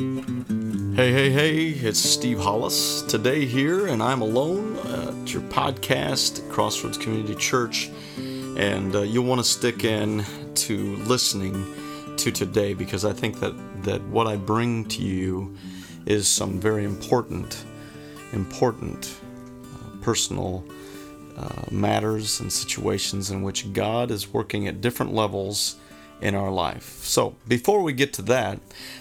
Hey, hey, hey, it's Steve Hollis today here, and I'm alone at your podcast, Crossroads Community Church. And uh, you'll want to stick in to listening to today because I think that, that what I bring to you is some very important, important uh, personal uh, matters and situations in which God is working at different levels in our life. So, before we get to that,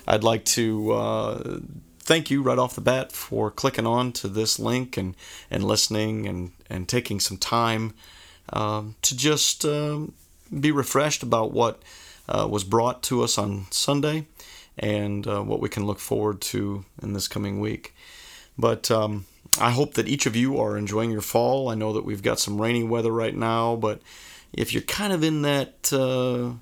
I'd like to uh, thank you right off the bat for clicking on to this link and, and listening and, and taking some time um, to just um, be refreshed about what uh, was brought to us on Sunday and uh, what we can look forward to in this coming week. But um, I hope that each of you are enjoying your fall. I know that we've got some rainy weather right now, but if you're kind of in that uh,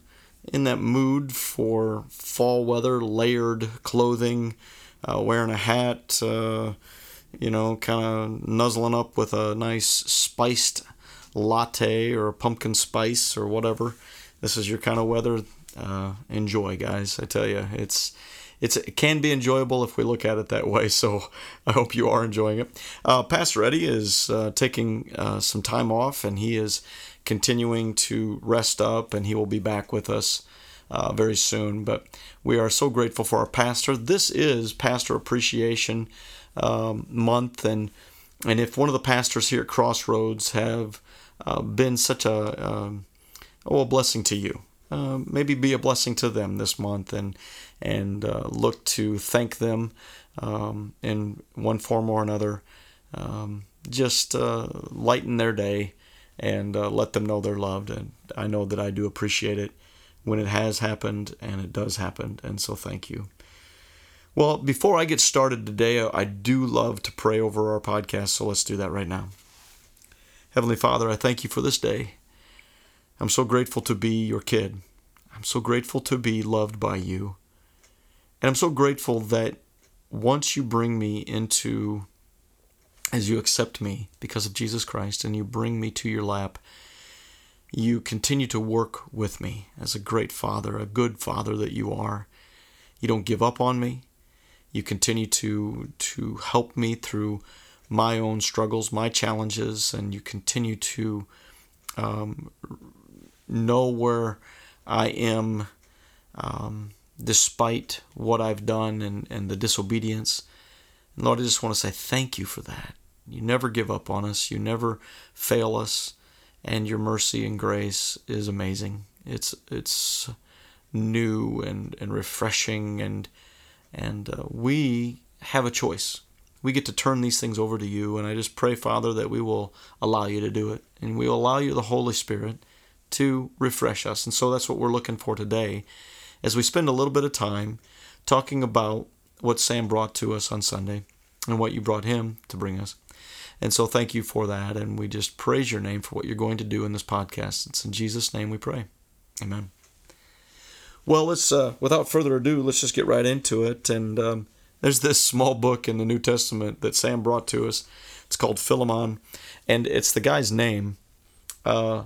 in that mood for fall weather, layered clothing, uh, wearing a hat, uh, you know, kind of nuzzling up with a nice spiced latte or a pumpkin spice or whatever. This is your kind of weather. Uh, enjoy, guys. I tell you, it's it's it can be enjoyable if we look at it that way. So I hope you are enjoying it. Uh, Pastor Eddie is uh, taking uh, some time off, and he is continuing to rest up, and he will be back with us uh, very soon. But we are so grateful for our pastor. This is Pastor Appreciation um, Month, and and if one of the pastors here at Crossroads have uh, been such a um, oh, a blessing to you. Uh, maybe be a blessing to them this month and and uh, look to thank them um, in one form or another. Um, just uh, lighten their day and uh, let them know they're loved. And I know that I do appreciate it when it has happened and it does happen. And so thank you. Well, before I get started today, I do love to pray over our podcast. So let's do that right now. Heavenly Father, I thank you for this day. I'm so grateful to be your kid. I'm so grateful to be loved by you. And I'm so grateful that once you bring me into, as you accept me because of Jesus Christ and you bring me to your lap, you continue to work with me as a great father, a good father that you are. You don't give up on me. You continue to to help me through my own struggles, my challenges, and you continue to um, know where I am um, despite what I've done and, and the disobedience. Lord, I just want to say thank you for that. You never give up on us, you never fail us, and your mercy and grace is amazing. It's it's new and, and refreshing and and uh, we have a choice. We get to turn these things over to you, and I just pray, Father, that we will allow you to do it, and we will allow you the Holy Spirit to refresh us. And so that's what we're looking for today as we spend a little bit of time talking about what Sam brought to us on Sunday and what you brought him to bring us. And so thank you for that. And we just praise your name for what you're going to do in this podcast. It's in Jesus' name we pray. Amen. Well, let's, uh, without further ado, let's just get right into it. And um, there's this small book in the New Testament that Sam brought to us. It's called Philemon, and it's the guy's name. Uh,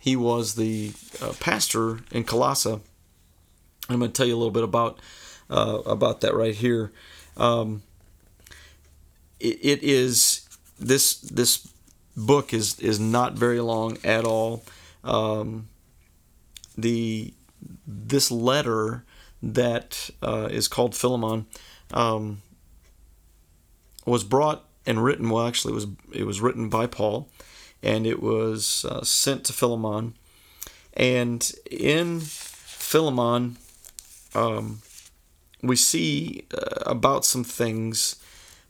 he was the uh, pastor in Colossae. I'm going to tell you a little bit about uh, about that right here. Um, it, it is this this book is is not very long at all. Um, the this letter that uh, is called Philemon um, was brought and written. Well, actually, it was it was written by Paul and it was uh, sent to Philemon. And in Philemon, um, we see uh, about some things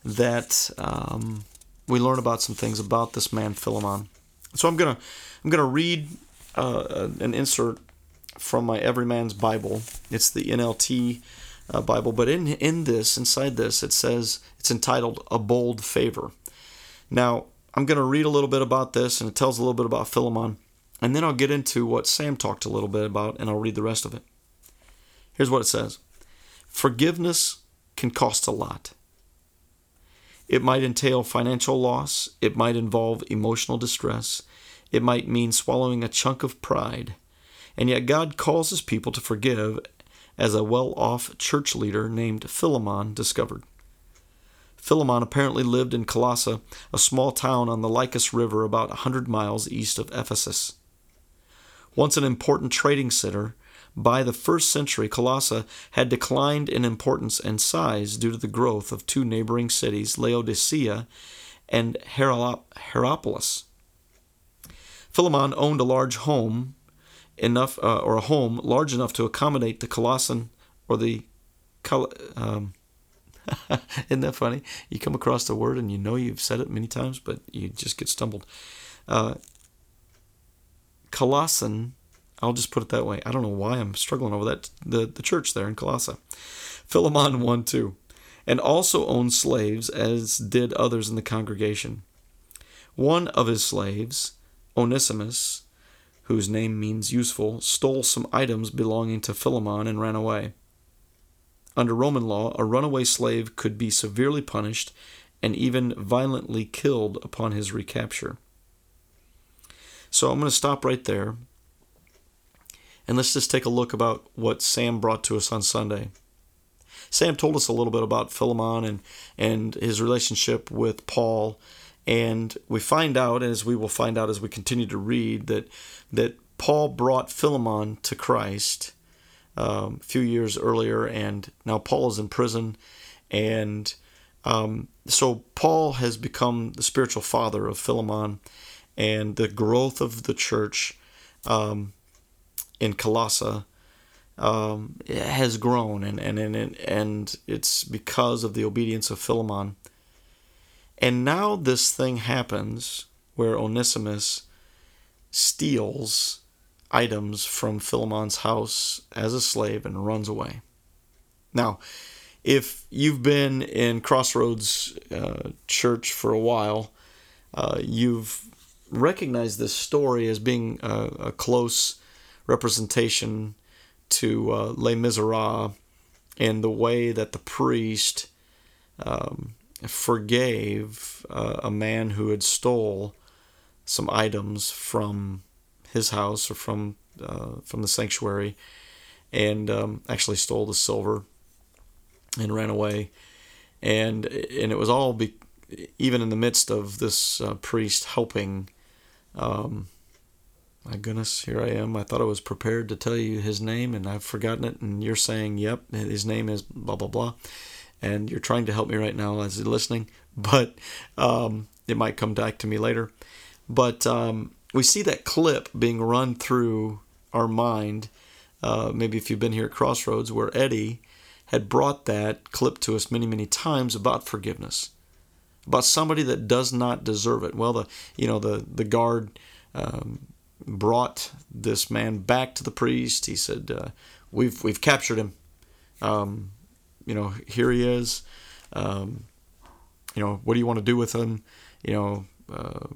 that um, we learn about some things about this man Philemon. So I'm gonna I'm gonna read uh, an insert from my Everyman's Bible. It's the NLT uh, Bible, but in in this inside this it says it's entitled "A Bold Favor." Now I'm to read a little bit about this, and it tells a little bit about Philemon, and then I'll get into what Sam talked a little bit about, and I'll read the rest of it. Here's what it says Forgiveness can cost a lot. It might entail financial loss, it might involve emotional distress, it might mean swallowing a chunk of pride. And yet, God calls His people to forgive as a well off church leader named Philemon discovered. Philemon apparently lived in Colossae, a small town on the Lycus River about a 100 miles east of Ephesus. Once an important trading center, by the first century, Colossae had declined in importance and size due to the growth of two neighboring cities, Laodicea and Hierapolis. Philemon owned a large home enough, uh, or a home large enough to accommodate the Colossian or the um, Isn't that funny? You come across the word and you know you've said it many times, but you just get stumbled. Uh, Colossian, I'll just put it that way. I don't know why I'm struggling over that. The, the church there in Colossae. Philemon 1 2. And also owned slaves, as did others in the congregation. One of his slaves, Onesimus, whose name means useful, stole some items belonging to Philemon and ran away. Under Roman law, a runaway slave could be severely punished and even violently killed upon his recapture. So I'm going to stop right there. And let's just take a look about what Sam brought to us on Sunday. Sam told us a little bit about Philemon and, and his relationship with Paul. And we find out, as we will find out as we continue to read, that, that Paul brought Philemon to Christ um, a few years earlier, and now Paul is in prison, and um, so Paul has become the spiritual father of Philemon, and the growth of the church um, in Colossae um, has grown, and, and and and it's because of the obedience of Philemon. And now this thing happens where Onesimus steals items from Philemon's house as a slave and runs away. Now, if you've been in Crossroads uh, Church for a while, uh, you've recognized this story as being a, a close representation to uh, Les Miserables and the way that the priest um, forgave uh, a man who had stole some items from his house or from uh, from the sanctuary, and um, actually stole the silver and ran away, and and it was all be, even in the midst of this uh, priest helping. Um, my goodness, here I am. I thought I was prepared to tell you his name, and I've forgotten it. And you're saying, "Yep, his name is blah blah blah," and you're trying to help me right now as you're listening, but um, it might come back to me later. But um, we see that clip being run through our mind. Uh, maybe if you've been here at Crossroads, where Eddie had brought that clip to us many, many times about forgiveness, about somebody that does not deserve it. Well, the you know the the guard um, brought this man back to the priest. He said, uh, "We've we've captured him. Um, you know, here he is. Um, you know, what do you want to do with him? You know." Uh,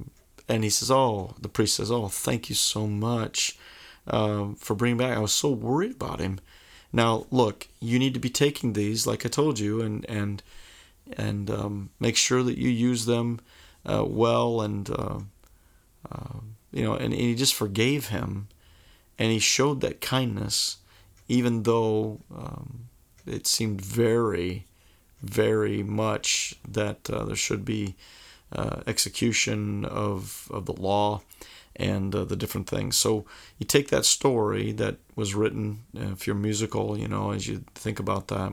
and he says, "Oh," the priest says, "Oh, thank you so much um, for bringing back. I was so worried about him. Now, look, you need to be taking these, like I told you, and and and um, make sure that you use them uh, well, and uh, uh, you know, and, and he just forgave him, and he showed that kindness, even though um, it seemed very, very much that uh, there should be." Uh, execution of, of the law and uh, the different things. So you take that story that was written, uh, if you're musical, you know, as you think about that,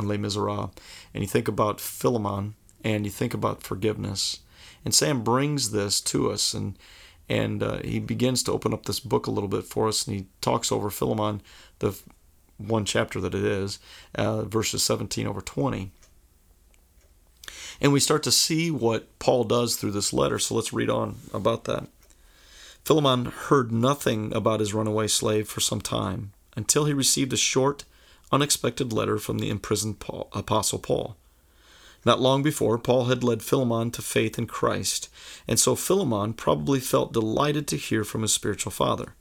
Les Miserables, and you think about Philemon, and you think about forgiveness. And Sam brings this to us, and and uh, he begins to open up this book a little bit for us, and he talks over Philemon, the one chapter that it is, uh, verses 17 over 20. And we start to see what Paul does through this letter. So let's read on about that. Philemon heard nothing about his runaway slave for some time until he received a short, unexpected letter from the imprisoned Paul, Apostle Paul. Not long before, Paul had led Philemon to faith in Christ, and so Philemon probably felt delighted to hear from his spiritual father.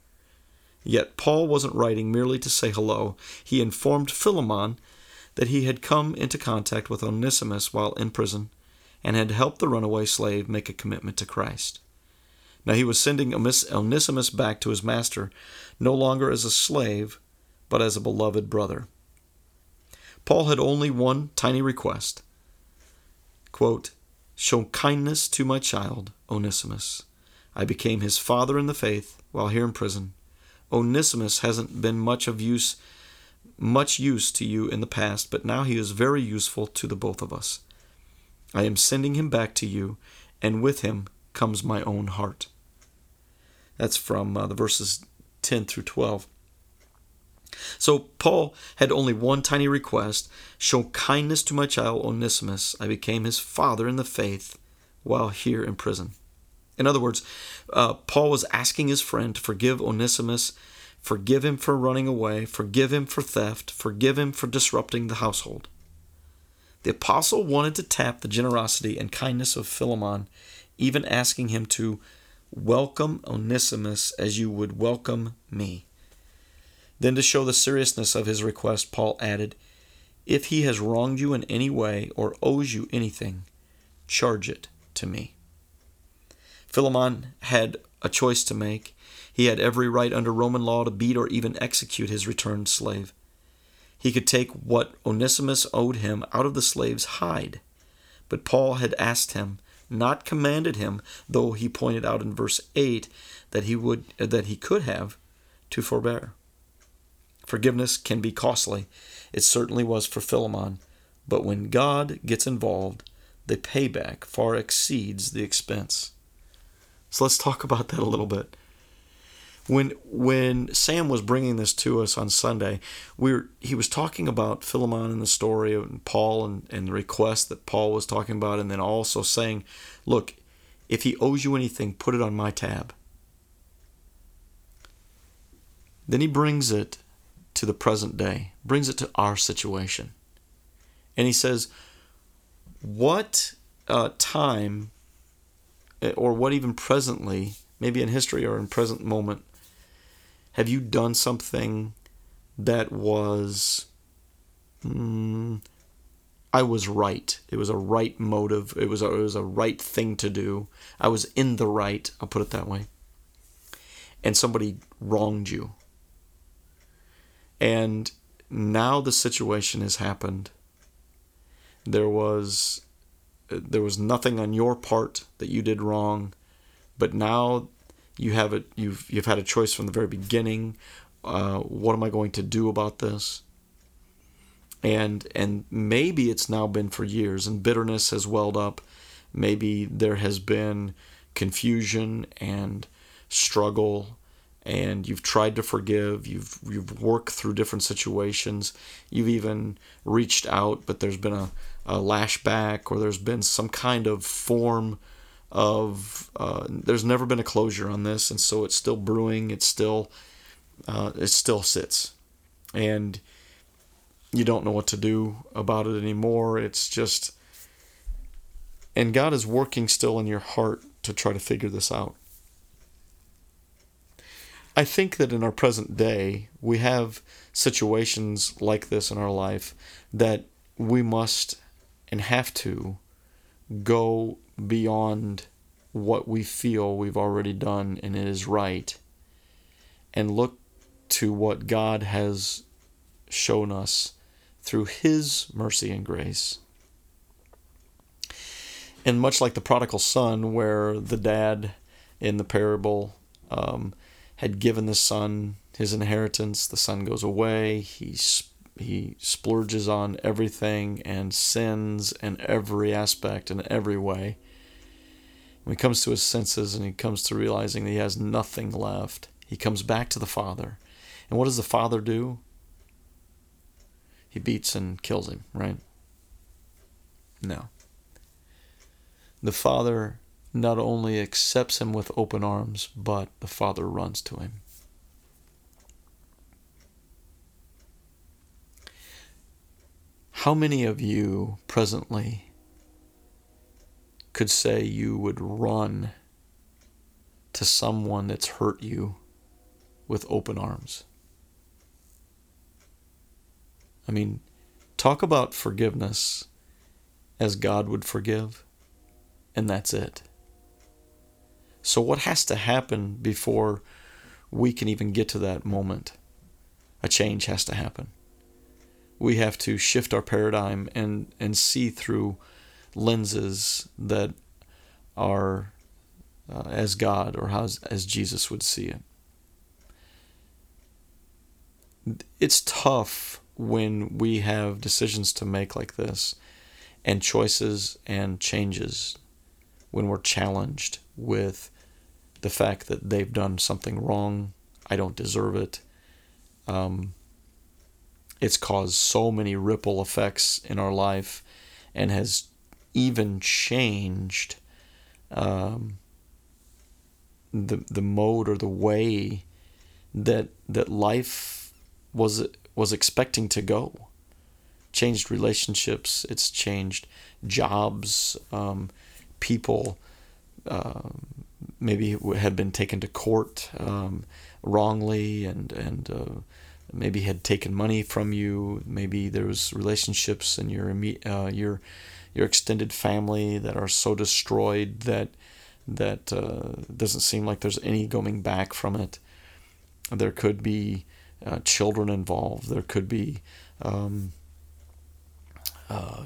Yet Paul wasn't writing merely to say hello. He informed Philemon that he had come into contact with Onesimus while in prison and had helped the runaway slave make a commitment to Christ. Now he was sending Onesimus back to his master, no longer as a slave, but as a beloved brother. Paul had only one tiny request. Quote, Show kindness to my child, Onesimus. I became his father in the faith while here in prison. Onesimus hasn't been much of use much use to you in the past, but now he is very useful to the both of us. I am sending him back to you, and with him comes my own heart. That's from uh, the verses 10 through 12. So Paul had only one tiny request show kindness to my child Onesimus. I became his father in the faith while here in prison. In other words, uh, Paul was asking his friend to forgive Onesimus, forgive him for running away, forgive him for theft, forgive him for disrupting the household. The apostle wanted to tap the generosity and kindness of Philemon, even asking him to welcome Onesimus as you would welcome me. Then, to show the seriousness of his request, Paul added, If he has wronged you in any way or owes you anything, charge it to me. Philemon had a choice to make. He had every right under Roman law to beat or even execute his returned slave. He could take what Onesimus owed him out of the slave's hide. But Paul had asked him, not commanded him, though he pointed out in verse 8 that he would that he could have to forbear. Forgiveness can be costly. It certainly was for Philemon. But when God gets involved, the payback far exceeds the expense. So let's talk about that a little bit. When when Sam was bringing this to us on Sunday, we were, he was talking about Philemon and the story of Paul and, and the request that Paul was talking about, and then also saying, look, if he owes you anything, put it on my tab. Then he brings it to the present day, brings it to our situation. And he says, What uh, time, eh, or what even presently, maybe in history or in present moment, have you done something that was, mm, I was right. It was a right motive. It was a, it was a right thing to do. I was in the right. I'll put it that way. And somebody wronged you and now the situation has happened. There was there was nothing on your part that you did wrong, but now you have it. You've you've had a choice from the very beginning. Uh, what am I going to do about this? And and maybe it's now been for years, and bitterness has welled up. Maybe there has been confusion and struggle and you've tried to forgive you've you've worked through different situations you've even reached out but there's been a, a lashback or there's been some kind of form of uh, there's never been a closure on this and so it's still brewing it's still uh, it still sits. And you don't know what to do about it anymore. It's just and God is working still in your heart to try to figure this out I think that in our present day, we have situations like this in our life that we must and have to go beyond what we feel we've already done and it is right and look to what God has shown us through His mercy and grace. And much like the prodigal son, where the dad in the parable um, had given the son his inheritance. The son goes away. He he splurges on everything and sins in every aspect in every way. When he comes to his senses and he comes to realizing that he has nothing left, he comes back to the father. And what does the father do? He beats and kills him, right? No. The father not only accepts him with open arms, but the Father runs to him. How many of you presently could say you would run to someone that's hurt you with open arms? I mean, talk about forgiveness as God would forgive, and that's it. So, what has to happen before we can even get to that moment? A change has to happen. we have to shift our paradigm and and see through lenses that are uh, as God or as, as Jesus would see it. It's tough when we have decisions to make like this and choices and changes when we're challenged with the fact that they've done something wrong. I don't deserve it. Um, it's caused so many ripple effects in our life and has even changed um, the the mode or the way that that life was was expecting to go. Changed relationships. It's changed jobs. Um, people uh, maybe had been taken to court um, wrongly and and uh, maybe had taken money from you. Maybe there was relationships in your uh, your your extended family that are so destroyed that that uh, doesn't seem like there's any going back from it. There could be uh, children involved. There could be um, uh,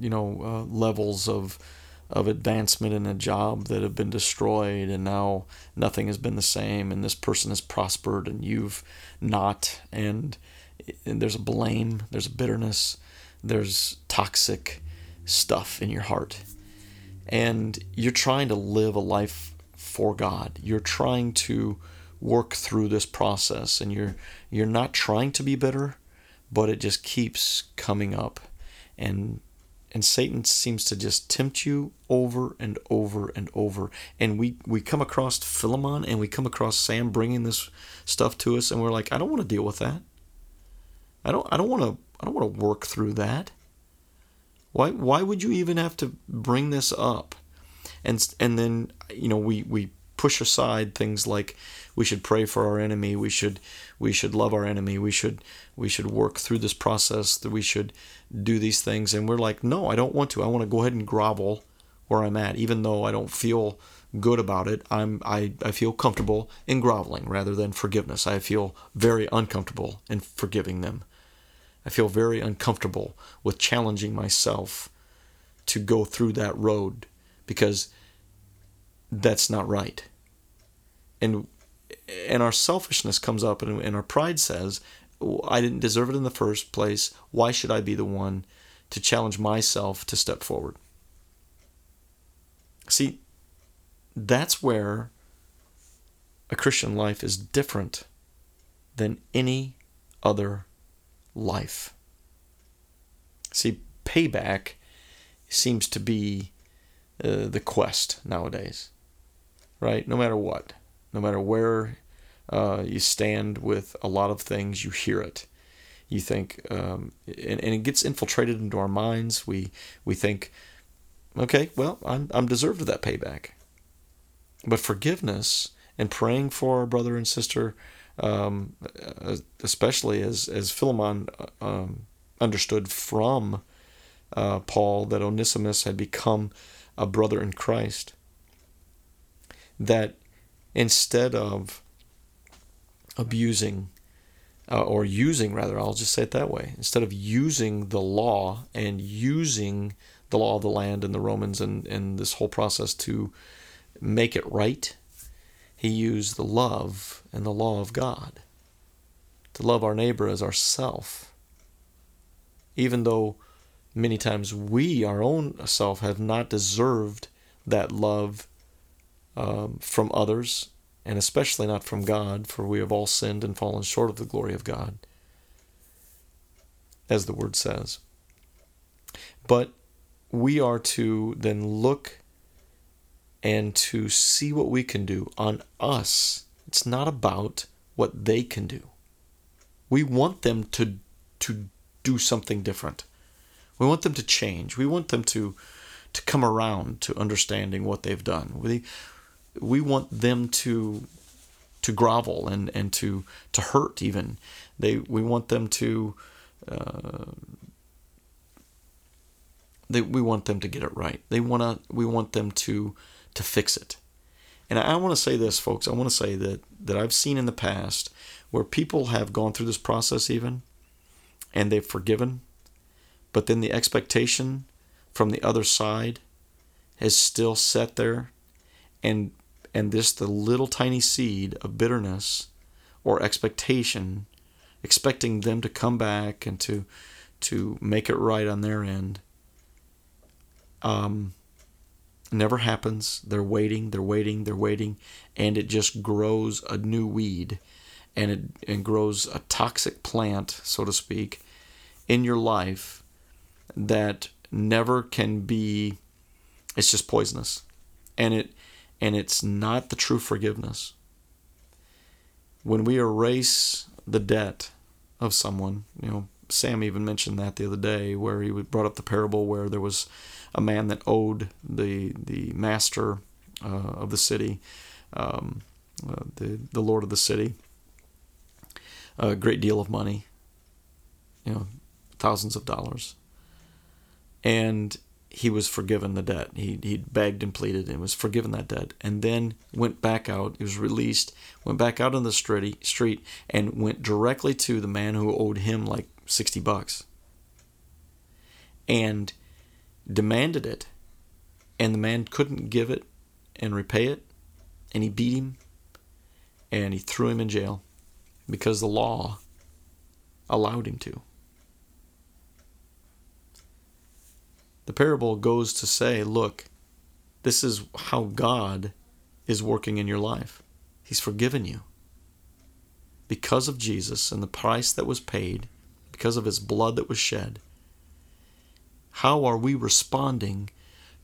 you know uh, levels of of advancement in a job that have been destroyed and now nothing has been the same and this person has prospered and you've not and, and there's a blame there's a bitterness there's toxic stuff in your heart. And you're trying to live a life for God. You're trying to work through this process and you're you're not trying to be bitter but it just keeps coming up and and Satan seems to just tempt you over and over and over. And we we come across Philemon and we come across Sam bringing this stuff to us, and we're like, I don't want to deal with that. I don't I don't want to I don't want to work through that. Why why would you even have to bring this up? And and then you know we we push aside things like we should pray for our enemy we should we should love our enemy. We should we should work through this process. That we should do these things. And we're like no I don't want to. I want to go ahead and grovel where I'm at. Even though I don't feel good about it I'm I, I feel comfortable in groveling rather than forgiveness. I feel very uncomfortable in forgiving them. I feel very uncomfortable with challenging myself to go through that road because that's not right. And and our selfishness comes up and, and our pride says, I didn't deserve it in the first place. Why should I be the one to challenge myself to step forward? See, that's where a Christian life is different than any other life. See, payback seems to be uh, the quest nowadays right? No matter what, no matter where uh, you stand with a lot of things, you hear it. You think, um, and, and it gets infiltrated into our minds. We we think, okay, well, I'm I'm deserved of that payback. But forgiveness and praying for our brother and sister, um, uh, especially as as Philemon uh, um, understood from uh, Paul that Onesimus had become a brother in Christ that instead of abusing uh, or using rather i'll just say it that way instead of using the law and using the law of the land and the romans and, and this whole process to make it right he used the love and the law of god to love our neighbor as ourself. Even though many times we our own self have not deserved that love um, from others, and especially not from God, for we have all sinned and fallen short of the glory of God, as the word says. But we are to then look and to see what we can do on us. It's not about what they can do. We want them to to do something different. We want them to change. We want them to to come around to understanding what they've done. We we want them to to grovel and, and to to hurt even. They we want them to uh, they, we want them to get it right. They want to we want them to to fix it. And I, I want to say this, folks. I want to say that that I've seen in the past where people have gone through this process even, and they've forgiven, but then the expectation from the other side has still set there and and this the little tiny seed of bitterness or expectation expecting them to come back and to to make it right on their end. Um never happens. They're waiting they're waiting they're waiting and it just grows a new weed and it and grows a toxic plant so to speak in your life that never can be it's just poisonous. And it and it's not the true forgiveness. When we erase the debt of someone you know sam even mentioned that the other day where he brought up the parable where there was a man that owed the the master uh, of the city um, uh, the the lord of the city a great deal of money you know thousands of dollars. And he was forgiven the debt. He he begged and pleaded and was forgiven that debt, and then went back out. He was released, went back out on the street, street, and went directly to the man who owed him like sixty bucks, and demanded it, and the man couldn't give it and repay it, and he beat him, and he threw him in jail, because the law allowed him to. The parable goes to say, look, this is how God is working in your life. He's forgiven you. Because of Jesus and the price that was paid, because of his blood that was shed, how are we responding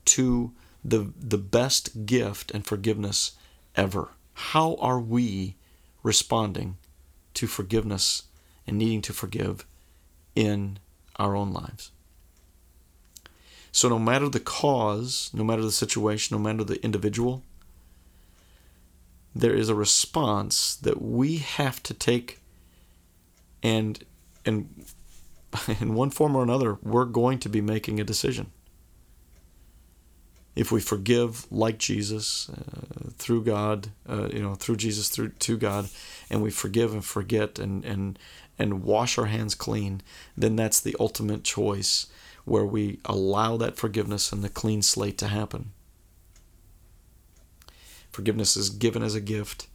to the, the best gift and forgiveness ever? How are we responding to forgiveness and needing to forgive in our own lives? So, no matter the cause, no matter the situation, no matter the individual, there is a response that we have to take and and in one form or another we're going to be making a decision. If we forgive like Jesus uh, through God, uh, you know, through Jesus through to God, and we forgive and forget and and and wash our hands clean, then that's the ultimate choice where we allow that forgiveness and the clean slate to happen. Forgiveness is given as a gift,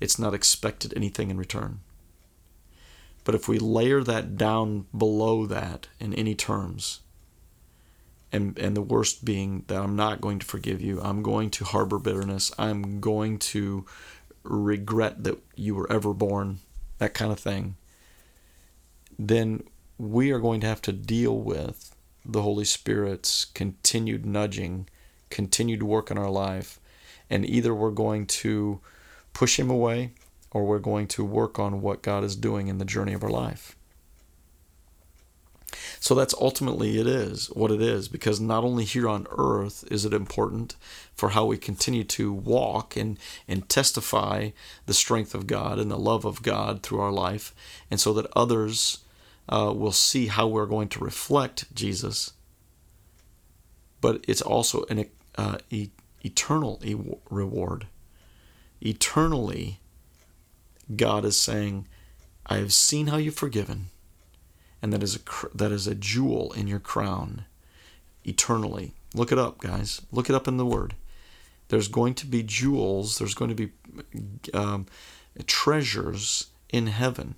it's not expected anything in return. But if we layer that down below that in any terms, and, and the worst being that I'm not going to forgive you, I'm going to harbor bitterness, I'm going to regret that you were ever born, that kind of thing, then we are going to have to deal with the Holy Spirit's continued nudging, continued work in our life. And either we're going to push Him away or we're going to work on what God is doing in the journey of our life. So that's ultimately it is what it is because not only here on earth is it important for how we continue to walk and, and testify the strength of God and the love of God through our life, and so that others uh, we'll see how we're going to reflect Jesus. But it's also an uh, e- eternal e- reward. Eternally, God is saying, "I have seen how you've forgiven, and that is a cr- that is a jewel in your crown." Eternally, look it up, guys. Look it up in the Word. There's going to be jewels. There's going to be um, treasures in heaven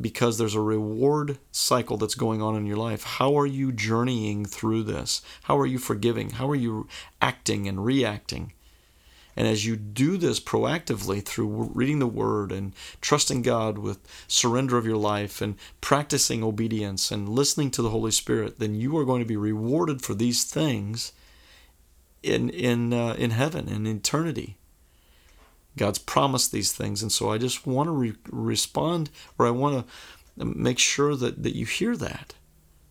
because there's a reward cycle that's going on in your life. How are you journeying through this? How are you forgiving? How are you acting and reacting? And as you do this proactively through reading the Word and trusting God with surrender of your life and practicing obedience and listening to the Holy Spirit, then you are going to be rewarded for these things in in uh, in heaven in eternity. God's promised these things. And so I just want to re- respond, or I want to make sure that, that you hear that.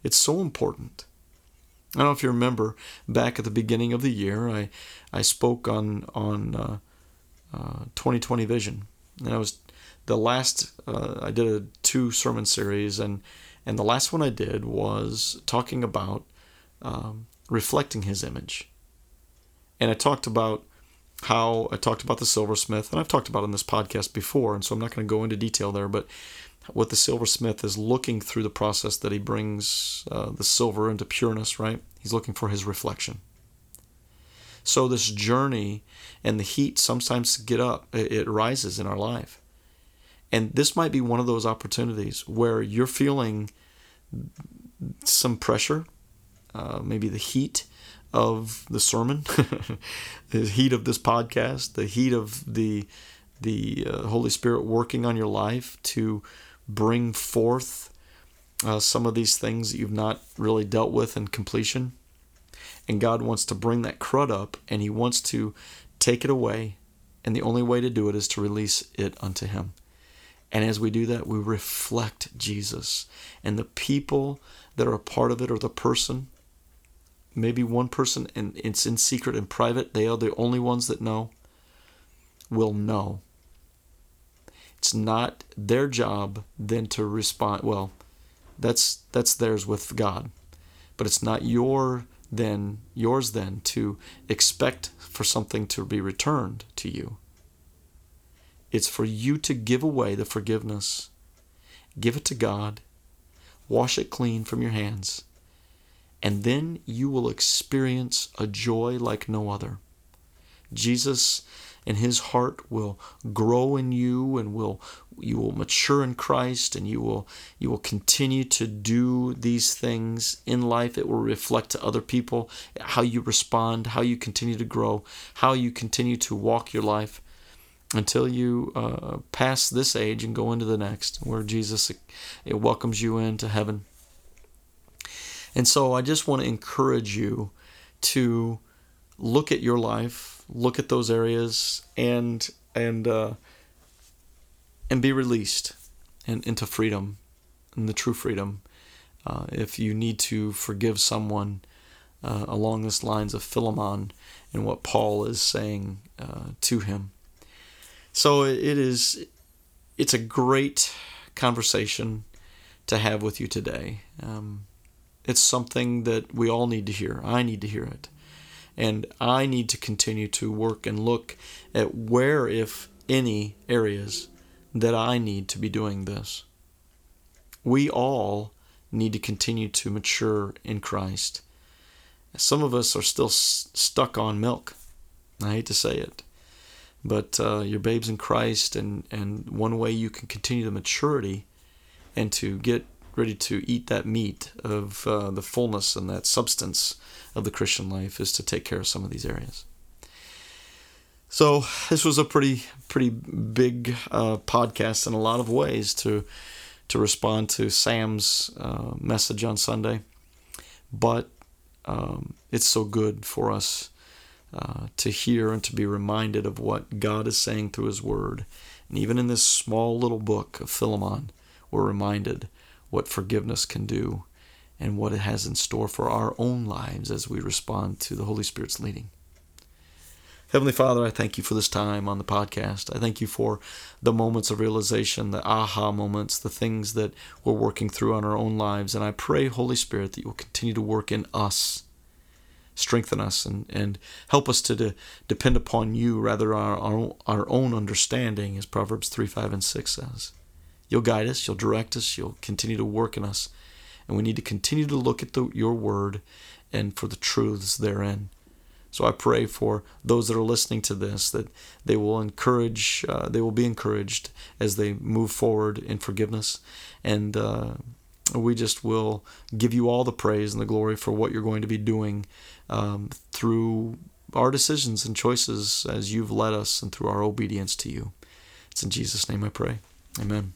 It's so important. I don't know if you remember back at the beginning of the year, I, I spoke on, on uh, uh, 2020 vision. And I was the last, uh, I did a two sermon series, and, and the last one I did was talking about um, reflecting his image. And I talked about how I talked about the silversmith, and I've talked about in this podcast before, and so I'm not going to go into detail there, but what the silversmith is looking through the process that he brings uh, the silver into pureness, right? He's looking for his reflection. So this journey and the heat sometimes get up, it rises in our life. And this might be one of those opportunities where you're feeling some pressure, uh, maybe the heat of the sermon, the heat of this podcast, the heat of the the uh, Holy Spirit working on your life to bring forth uh, some of these things that you've not really dealt with in completion. And God wants to bring that crud up and He wants to take it away. And the only way to do it is to release it unto Him. And as we do that, we reflect Jesus. And the people that are a part of it or the person, maybe one person, and it's in secret and private, they are the only ones that know, will know it's not their job then to respond. Well, that's that's theirs with God, but it's not your then yours then to expect for something to be returned to you. It's for you to give away the forgiveness. Give it to God. Wash it clean from your hands. And then you will experience a joy like no other. Jesus and his heart will grow in you and will you will mature in Christ and you will you will continue to do these things in life it will reflect to other people how you respond how you continue to grow how you continue to walk your life until you uh, pass this age and go into the next where Jesus welcomes you into heaven and so I just want to encourage you to look at your life, look at those areas, and and uh, and be released and into freedom, and the true freedom. Uh, if you need to forgive someone uh, along this lines of Philemon and what Paul is saying uh, to him, so it is. It's a great conversation to have with you today. Um, it's something that we all need to hear. I need to hear it. And I need to continue to work and look at where, if any, areas that I need to be doing this. We all need to continue to mature in Christ. Some of us are still s- stuck on milk. I hate to say it. But uh, you're babes in Christ, and, and one way you can continue the maturity and to get ready to eat that meat of uh, the fullness and that substance of the Christian life is to take care of some of these areas. So this was a pretty pretty big uh, podcast in a lot of ways to to respond to Sam's uh, message on Sunday, but um, it's so good for us uh, to hear and to be reminded of what God is saying through His Word, and even in this small little book of Philemon, we're reminded what forgiveness can do and what it has in store for our own lives as we respond to the Holy Spirit's leading. Heavenly Father, I thank you for this time on the podcast. I thank you for the moments of realization, the aha moments, the things that we're working through on our own lives. And I pray, Holy Spirit, that you will continue to work in us, strengthen us, and, and help us to de- depend upon you rather our, our, our own understanding, as Proverbs 3, 5, and 6 says. You'll guide us, you'll direct us, you'll continue to work in us. And we need to continue to look at the, your word and for the truths therein. So I pray for those that are listening to this that they will encourage, uh, they will be encouraged as they move forward in forgiveness. And uh, we just will give you all the praise and the glory for what you're going to be doing um, through our decisions and choices as you've led us and through our obedience to you. It's in Jesus' name I pray. Amen.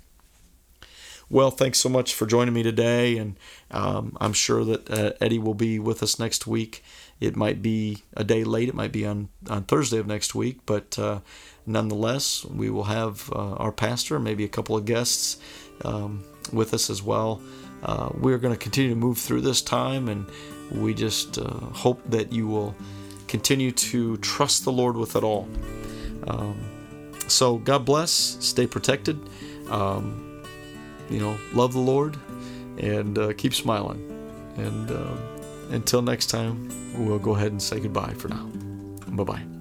Well, thanks so much for joining me today, and um, I'm sure that uh, Eddie will be with us next week. It might be a day late, it might be on, on Thursday of next week, but uh, nonetheless, we will have uh, our pastor, maybe a couple of guests um, with us as well. Uh, we're going to continue to move through this time, and we just uh, hope that you will continue to trust the Lord with it all. Um, so, God bless, stay protected. Um, you know, love the Lord and uh, keep smiling. And uh, until next time, we'll go ahead and say goodbye for now. Bye bye.